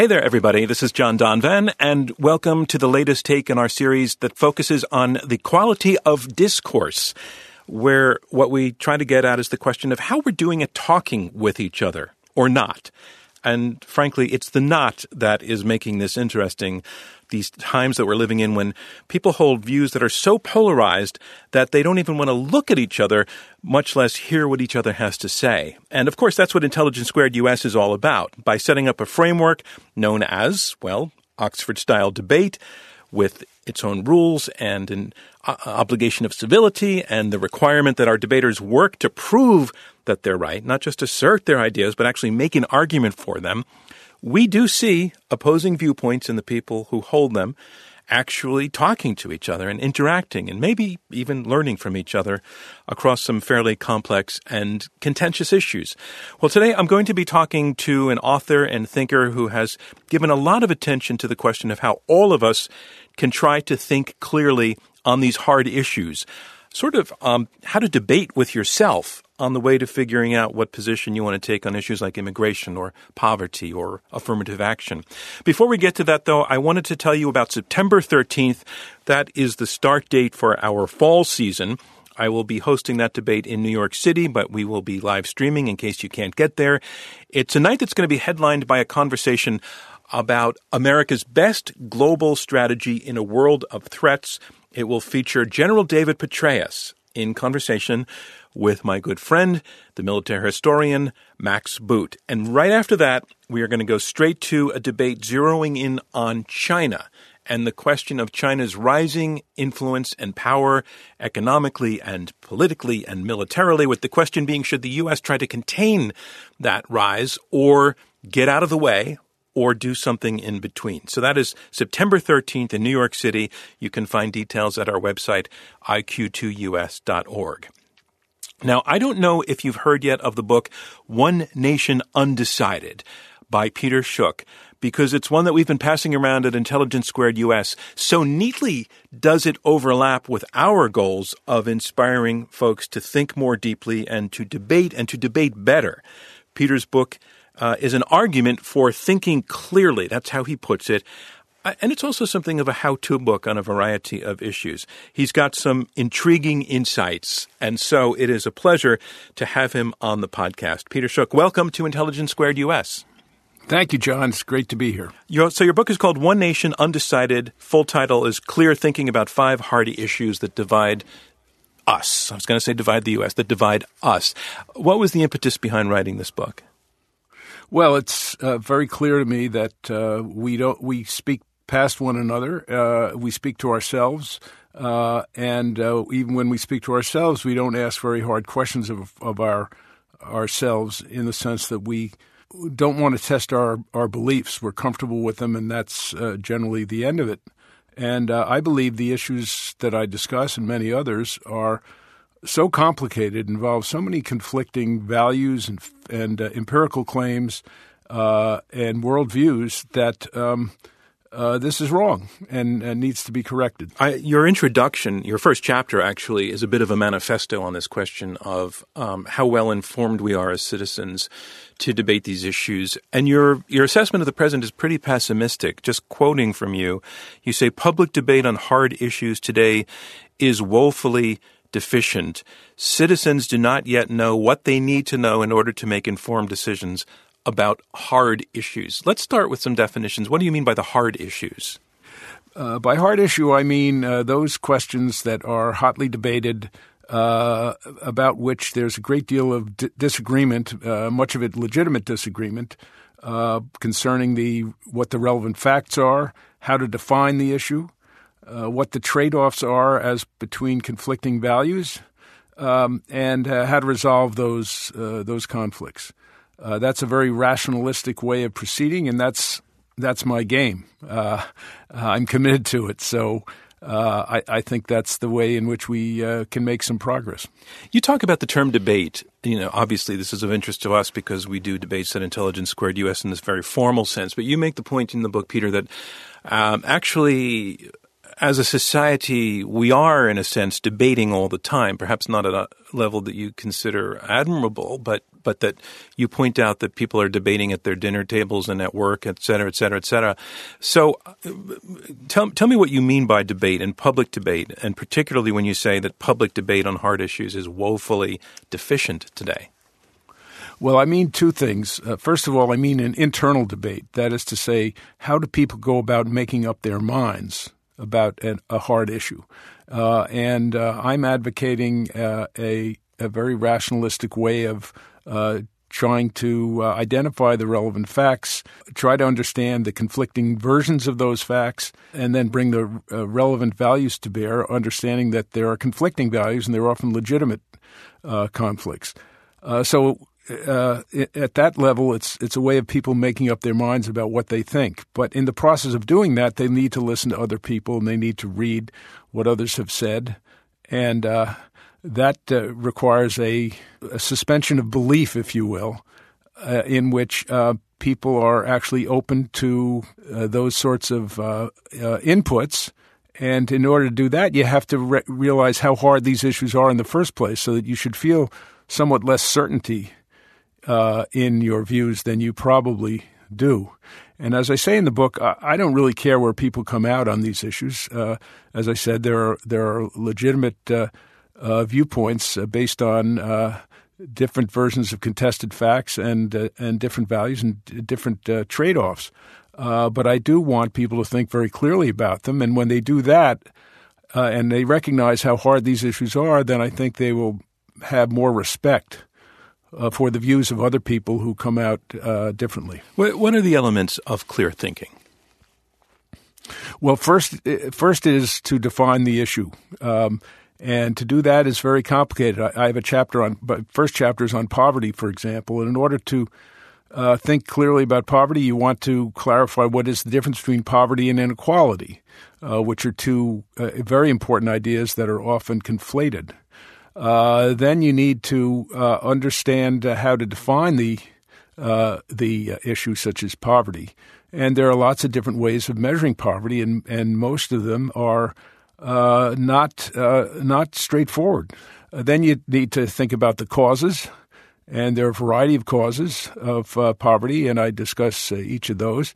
Hey there, everybody. This is John Donvan, and welcome to the latest take in our series that focuses on the quality of discourse, where what we try to get at is the question of how we're doing at talking with each other or not. And frankly, it's the not that is making this interesting. These times that we're living in when people hold views that are so polarized that they don't even want to look at each other, much less hear what each other has to say. And of course, that's what Intelligence Squared US is all about. By setting up a framework known as, well, Oxford style debate with its own rules and an obligation of civility and the requirement that our debaters work to prove that they're right, not just assert their ideas, but actually make an argument for them, we do see opposing viewpoints in the people who hold them actually talking to each other and interacting and maybe even learning from each other across some fairly complex and contentious issues. Well, today I'm going to be talking to an author and thinker who has given a lot of attention to the question of how all of us can try to think clearly on these hard issues. Sort of um, how to debate with yourself on the way to figuring out what position you want to take on issues like immigration or poverty or affirmative action. Before we get to that, though, I wanted to tell you about September 13th. That is the start date for our fall season. I will be hosting that debate in New York City, but we will be live streaming in case you can't get there. It's a night that's going to be headlined by a conversation about America's best global strategy in a world of threats. It will feature General David Petraeus in conversation with my good friend, the military historian, Max Boot. And right after that, we are going to go straight to a debate zeroing in on China and the question of China's rising influence and power economically and politically and militarily, with the question being should the U.S. try to contain that rise or get out of the way or do something in between. So that is September 13th in New York City. You can find details at our website, iq2us.org. Now, I don't know if you've heard yet of the book One Nation Undecided by Peter Schuck, because it's one that we've been passing around at Intelligence Squared US. So neatly does it overlap with our goals of inspiring folks to think more deeply and to debate and to debate better. Peter's book uh, is an argument for thinking clearly. That's how he puts it. And it's also something of a how to book on a variety of issues. He's got some intriguing insights, and so it is a pleasure to have him on the podcast. Peter Schuck, welcome to Intelligence Squared US. Thank you, John. It's great to be here. Your, so, your book is called One Nation Undecided. Full title is Clear Thinking About Five Hard Issues That Divide Us. I was going to say divide the U.S., that divide us. What was the impetus behind writing this book? Well, it's uh, very clear to me that uh, we don't we speak past one another. Uh, we speak to ourselves. Uh, and uh, even when we speak to ourselves, we don't ask very hard questions of, of our ourselves in the sense that we don't want to test our, our beliefs. We're comfortable with them, and that's uh, generally the end of it. And I believe the issues that I discuss and many others are so complicated, involves so many conflicting values and, and uh, empirical claims and worldviews that um, – uh, this is wrong and, and, needs to be corrected. I, your introduction, your first chapter, actually, is a bit of a manifesto on this question of um, how well informed we are as citizens to debate these issues. And your your assessment of the present is pretty pessimistic. Just quoting from you, you say public debate on hard issues today is woefully deficient. Citizens do not yet know what they need to know in order to make informed decisions about hard issues. Let's start with some definitions. What do you mean by the hard issues? Uh, by hard issue, I mean uh, those questions that are hotly debated, uh, about which there's a great deal of d- disagreement, uh, much of it legitimate disagreement, uh, concerning the what the relevant facts are, how to define the issue, uh, what the trade-offs are as between conflicting values, um, and how to resolve those those conflicts. uh, that's a very rationalistic way of proceeding, and that's that's my game. Uh, I'm committed to it. So uh, I, I, think that's the way in which we uh, can make some progress. You talk about the term debate. You know, obviously, this is of interest to us because we do debates at Intelligence Squared US in this very formal sense. But you make the point in the book, Peter, that um, actually as a society, we are, in a sense, debating all the time, perhaps not at a level that you consider admirable, but, but that you point out that people are debating at their dinner tables and at work, et cetera, et cetera, et cetera. So tell, tell me what you mean by debate and public debate, and particularly when you say that public debate on hard issues is woefully deficient today. Well, I mean two things. Uh, first of all, I mean an internal debate. That is to say, how do people go about making up their minds about an, a hard issue. Uh, and uh, I'm advocating uh, a, a very rationalistic way of uh, trying to uh, identify the relevant facts, try to understand the conflicting versions of those facts, and then bring the uh, relevant values to bear, understanding that there are conflicting values and they're often legitimate conflicts. so uh, at that level, it's it's a way of people making up their minds about what they think. But in the process of doing that, they need to listen to other people and they need to read what others have said, and uh, that uh, requires a, a, suspension of belief, if you will, uh, in which uh, people are actually open to uh, those sorts of inputs. And in order to do that, you have to re- realize how hard these issues are in the first place, so that you should feel somewhat less certainty uh, in your views than you probably do. And as I say in the book, I don't really care where people come out on these issues. Uh, as I said, there are there are legitimate uh, uh viewpoints uh, based on uh, different versions of contested facts and and different values and different trade offs. but I do want people to think very clearly about them, and when they do that, and they recognize how hard these issues are, then I think they will have more respect uh, for the views of other people who come out uh, differently. What are the elements of clear thinking? Well, first, uh, first is to define the issue. Um, and to do that is very complicated. I, I have a chapter on, but first chapter is on poverty, for example. And in order to uh, think clearly about poverty, you want to clarify what is the difference between poverty and inequality, uh, which are two uh, very important ideas that are often conflated. Uh, then you need to uh, understand uh, how to define the uh, the issue, such as poverty. And there are lots of different ways of measuring poverty, and, and most of them are uh, not not straightforward. then you need to think about the causes, and there are a variety of causes of poverty, and I discuss each of those.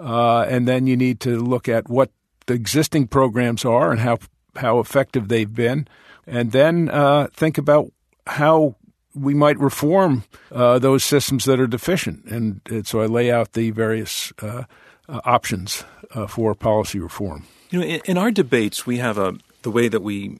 and then you need to look at what the existing programs are and how how effective they've been and then uh, think about how we might reform uh, those systems that are deficient. And, and, so I lay out the various uh, uh options uh, for policy reform. You know, in, in, our debates, we have a the way that we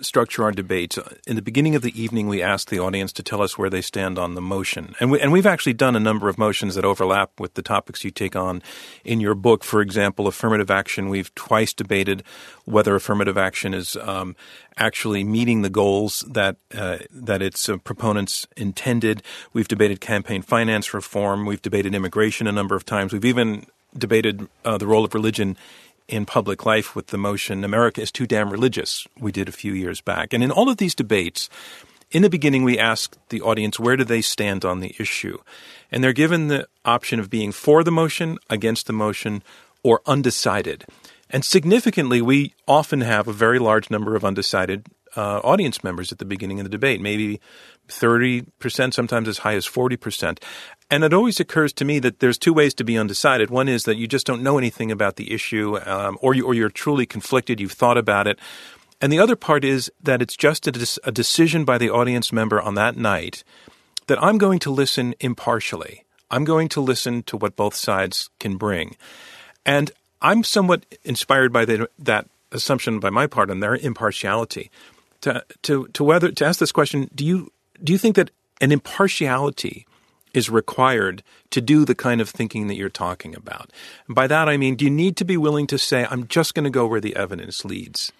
structure our debates. In the beginning of the evening, we ask the audience to tell us where they stand on the motion. And, we, and we've actually done a number of motions that overlap with the topics you take on in your book. For example, affirmative action. We've twice debated whether affirmative action is um, actually meeting the goals that uh, that its uh, proponents intended. We've debated campaign finance reform. We've debated immigration a number of times. We've even debated uh, the role of religion in public life with the motion America is too damn religious, we did a few years back. And in all of these debates, in the beginning, we ask the audience where do they stand on the issue. And they're given the option of being for the motion, against the motion, or undecided. And significantly, we often have a very large number of undecided uh, audience members at the beginning of the debate, maybe 30%, sometimes as high as 40%. And it always occurs to me that there's two ways to be undecided. One is that you just don't know anything about the issue, um, or, you, or you're truly conflicted, you've thought about it. And the other part is that it's just a, a decision by the audience member on that night that I'm going to listen impartially. I'm going to listen to what both sides can bring. And I'm somewhat inspired by the, that assumption by my part on their impartiality. To, to, to whether to ask this question, do you do you think that an impartiality is required to do the kind of thinking that you're talking about. And by that I mean, do you need to be willing to say, I'm just going to go where the evidence leads?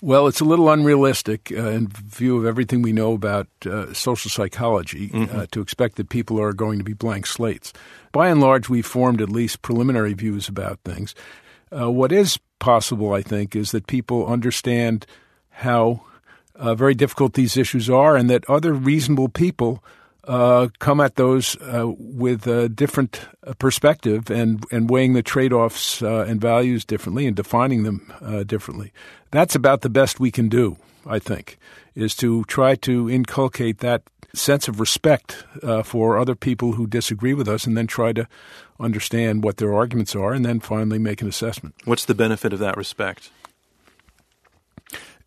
Well, it's a little unrealistic uh, in view of everything we know about uh, social psychology mm-hmm. uh, to expect that people are going to be blank slates. By and large, we've formed at least preliminary views about things. Uh, what is possible, I think, is that people understand how uh, very difficult these issues are and that other reasonable people uh, come at those uh, with a different uh, perspective and, and weighing the trade offs uh, and values differently and defining them differently. That's about the best we can do, I think, is to try to inculcate that sense of respect uh, for other people who disagree with us and then try to understand what their arguments are and then finally make an assessment. What's the benefit of that respect?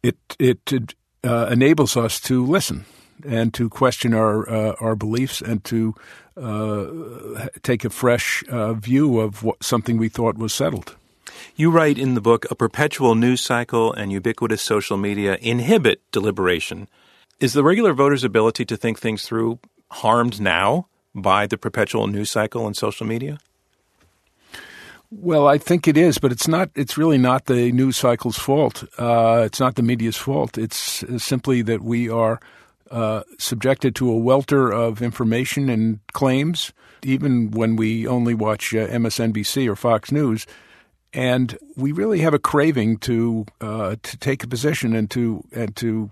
It, it, it enables us to listen and to question our uh, our beliefs and to uh, take a fresh uh, view of what, something we thought was settled. You write in the book a perpetual news cycle and ubiquitous social media inhibit deliberation. Is the regular voter's ability to think things through harmed now by the perpetual news cycle and social media? Well, I think it is, but it's not. It's really not the news cycle's fault. Uh, it's not the media's fault. It's simply that we are uh, subjected to a welter of information and claims, even when we only watch uh, MSNBC or Fox News. And we really have a craving to uh, to take a position and to and to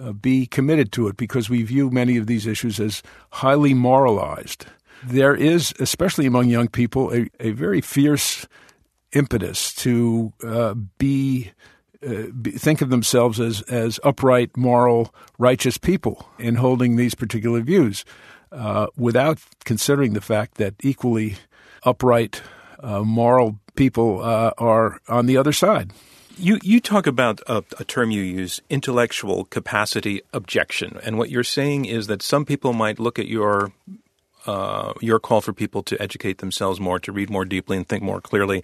uh, be committed to it because we view many of these issues as highly moralized. There is, especially among young people, a, a very fierce impetus to uh, be uh, think of themselves as, as upright, moral, righteous people in holding these particular views uh, without considering the fact that equally upright, moral people uh, are on the other side. You, you talk about a, a, term you use, intellectual capacity objection. And what you're saying is that some people might look at your uh, your call for people to educate themselves more, to read more deeply and think more clearly.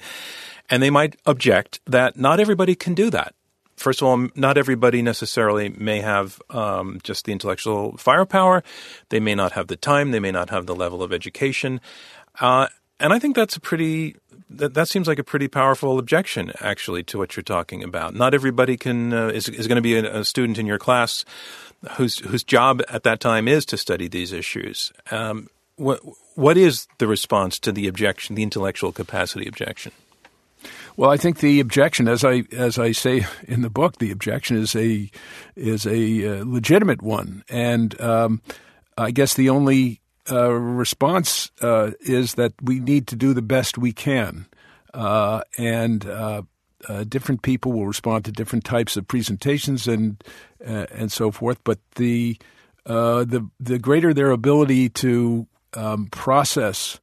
And they might object that not everybody can do that. First of all, not everybody necessarily may have um, just the intellectual firepower. They may not have the time. They may not have the level of education. Uh, and I think that's a pretty that, that seems like a pretty powerful objection, actually, to what you're talking about. Not everybody can uh, is is going to be a, a, student in your class whose whose job at that time is to study these issues. Um, what what is the response to the objection, the intellectual capacity objection? Well, I think the objection, as I as I say in the book, the objection is a is a uh, legitimate one, and um, I guess the only uh, response uh, is that we need to do the best we can, uh, and uh, uh, different people will respond to different types of presentations and and so forth. But the the the greater their ability to um, process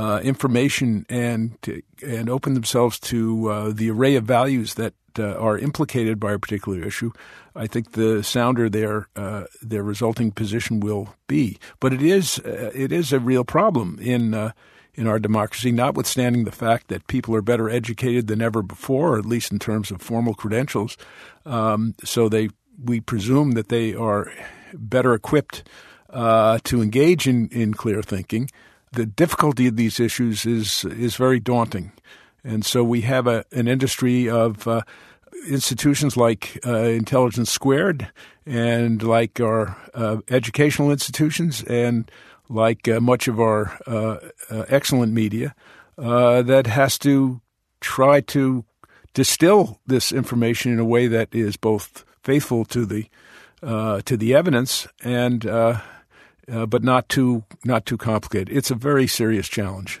uh, information and and open themselves to uh, the array of values that uh, are implicated by a particular issue, I think the sounder their uh, their resulting position will be. But it is uh, it is a real problem in uh, in our democracy, notwithstanding the fact that people are better educated than ever before, at least in terms of formal credentials. Um, so they we presume that they are better equipped uh, to engage in, in clear thinking. The difficulty of these issues is is very daunting, and so we have a, an industry of uh, institutions like uh, Intelligence Squared and like our uh, educational institutions and like uh, much of our uh, excellent media that has to try to distill this information in a way that is both faithful to the to the evidence and uh, but not too not too complicated. It's a very serious challenge.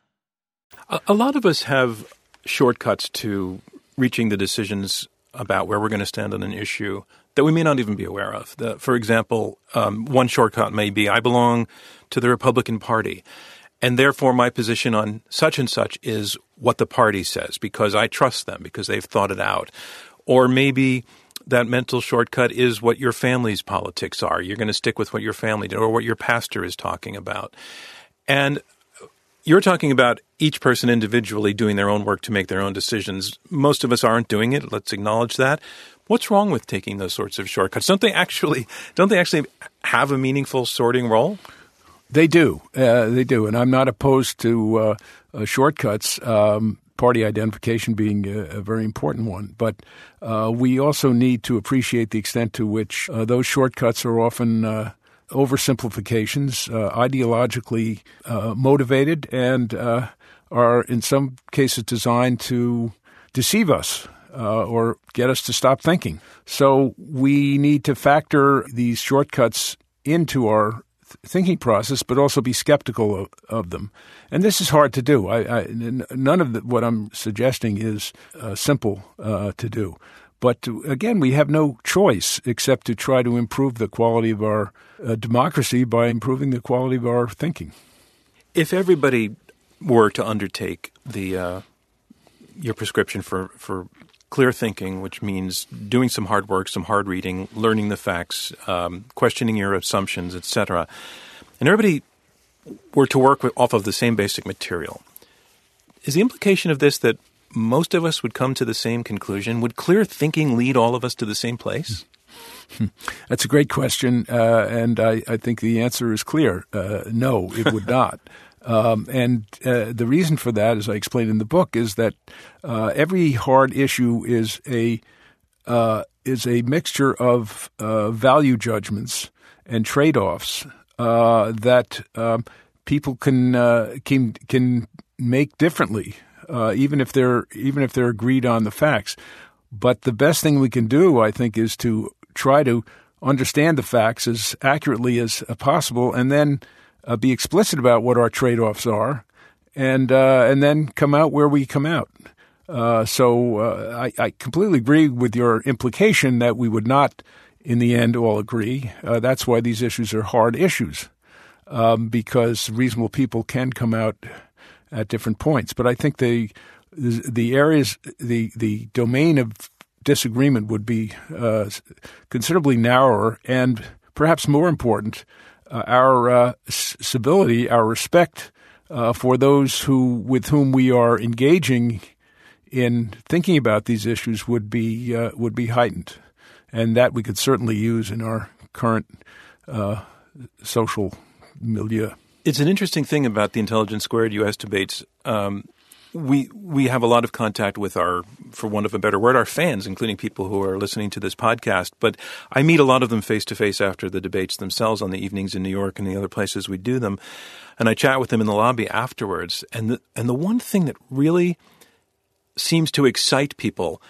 A lot of us have shortcuts to reaching the decisions about where we're going to stand on an issue that we may not even be aware of. The, for example, um, one shortcut may be I belong to the Republican Party, and therefore my position on such and such is what the party says because I trust them because they've thought it out. Or maybe that mental shortcut is what your family's politics are. You're going to stick with what your family did or what your pastor is talking about. And you're talking about each person individually doing their own work to make their own decisions. Most of us aren't doing it. Let's acknowledge that. What's wrong with taking those sorts of shortcuts? Don't they actually don't they actually have a meaningful sorting role? They do. Uh, they do. And I'm not opposed to uh, uh, shortcuts. Um, party identification being a, a, very important one. But uh, we also need to appreciate the extent to which uh, those shortcuts are often uh, oversimplifications, uh, ideologically uh, motivated, and uh, are in some cases designed to deceive us. or get us to stop thinking. So we need to factor these shortcuts into our thinking process, but also be skeptical of, of them. And this is hard to do. None of the, what I'm suggesting is uh, simple uh, to do. But to, again, we have no choice except to try to improve the quality of our uh, democracy by improving the quality of our thinking. If everybody were to undertake the uh, your prescription for, for clear thinking, which means doing some hard work, some hard reading, learning the facts, um, questioning your assumptions, etc. And everybody were to work with, off of the same basic material. Is the implication of this that most of us would come to the same conclusion? Would clear thinking lead all of us to the same place? That's a great question, uh, and I, I, think the answer is clear. Uh, no, it would not. Um, and uh, the reason for that, as I explained in the book, is that uh, every hard issue is a uh, is a mixture of uh, value judgments and trade offs uh, that um, people can uh, can can make differently, even if they're even if they're agreed on the facts. But the best thing we can do, I think, is to try to understand the facts as accurately as possible, and then uh, be explicit about what our trade offs are, and uh, and then come out where we come out. Uh, so uh, I, I, completely agree with your implication that we would not, in the end, all agree. Uh, that's why these issues are hard issues, um, because reasonable people can come out at different points. But I think the the areas, the the domain of disagreement would be uh, considerably narrower and perhaps more important uh, our uh, civility, our respect uh, for those who with whom we are engaging in thinking about these issues would be uh, would be heightened, and that we could certainly use in our current uh, social milieu. It's an interesting thing about the Intelligence Squared U.S. debates. Um, we we have a lot of contact with our, for want of a better word, our fans, including people who are listening to this podcast. But I meet a lot of them face to face after the debates themselves on the evenings in New York and the other places we do them, and I chat with them in the lobby afterwards. And the and the one thing that really seems to excite people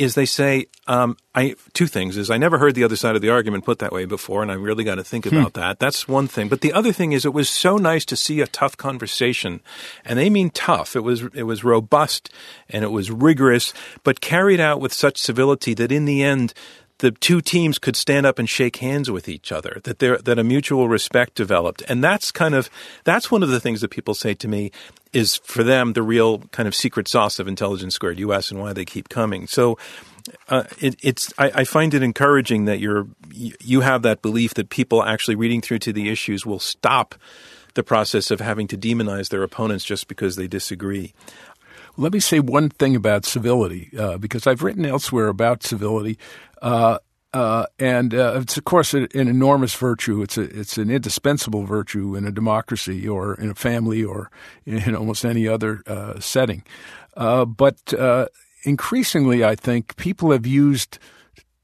is they say um, I two things is I never heard the other side of the argument put that way before, and I really got to think hmm. about that. That's one thing. But the other thing is it was so nice to see a tough conversation, and they mean tough. It was it was robust and it was rigorous, but carried out with such civility that in the end the two teams could stand up and shake hands with each other, that there that a mutual respect developed. And that's kind of that's one of the things that people say to me is for them the real kind of secret sauce of Intelligence Squared US and why they keep coming. So uh, it, it's I, I, find it encouraging that you're you have that belief that people actually reading through to the issues will stop the process of having to demonize their opponents just because they disagree. Let me say one thing about civility, uh, because I've written elsewhere about civility. Uh, uh, and uh, it's of course an, enormous virtue. It's a, it's an indispensable virtue in a democracy or in a family or in almost any other uh, setting. Uh, but uh, increasingly, I think people have used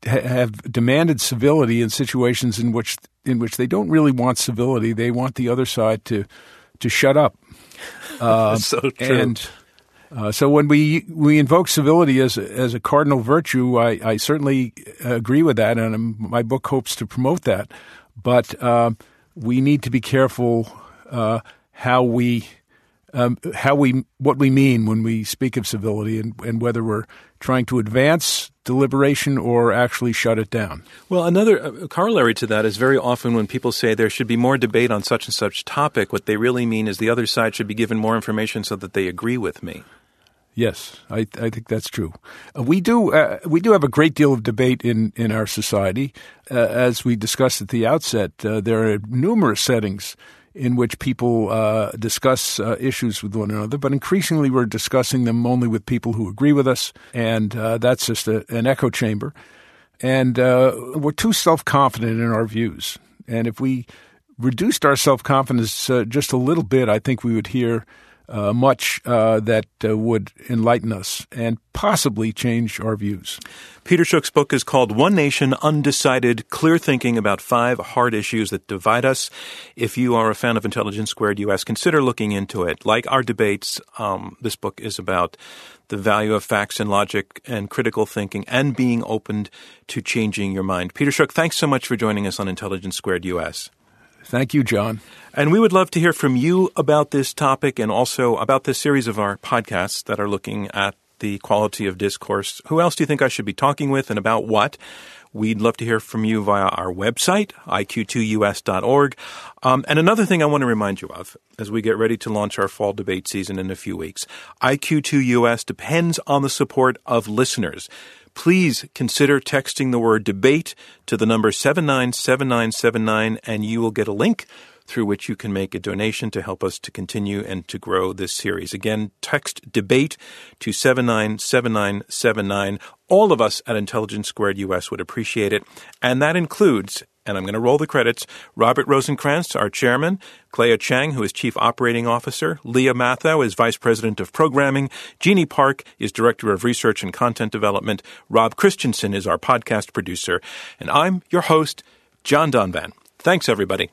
have demanded civility in situations in which in which they don't really want civility. They want the other side to to shut up. so true. And uh, so when we we invoke civility as a, as a cardinal virtue, I, I certainly agree with that, and my book hopes to promote that. But uh, we need to be careful uh, how we um, how we what we mean when we speak of civility, and, and whether we're trying to advance deliberation or actually shut it down. Well, another uh, corollary to that is very often when people say there should be more debate on such and such topic, what they really mean is the other side should be given more information so that they agree with me. Yes, I, I think that's true. Uh, we do uh, we do have a great deal of debate in in our society, uh, as we discussed at the outset. Uh, there are numerous settings in which people uh, discuss issues with one another, but increasingly we're discussing them only with people who agree with us, and that's just a, an echo chamber. And we're too self confident in our views, and if we reduced our self confidence just a little bit, I think we would hear uh, much uh, that uh, would enlighten us and possibly change our views. Peter Schuck's book is called One Nation Undecided Clear Thinking About Five Hard Issues That Divide Us. If you are a fan of Intelligence Squared US, consider looking into it. Like our debates, um, this book is about the value of facts and logic and critical thinking and being open to changing your mind. Peter Schuck, thanks so much for joining us on Intelligence Squared US. Thank you, John. And we would love to hear from you about this topic and also about this series of our podcasts that are looking at the quality of discourse. Who else do you think I should be talking with and about what? We'd love to hear from you via our website, iq2us.org. Um, and another thing I want to remind you of as we get ready to launch our fall debate season in a few weeks IQ2US depends on the support of listeners please consider texting the word debate to the number 797979 and you will get a link through which you can make a donation to help us to continue and to grow this series. Again, text debate to 797979. All of us at Intelligence Squared US would appreciate it. And that includes and I'm going to roll the credits. Robert Rosenkranz, our chairman, Clea Chang, who is chief operating officer, Leah Matthau is vice president of programming, Jeannie Park is director of research and content development, Rob Christensen is our podcast producer, and I'm your host, John Donvan. Thanks, everybody.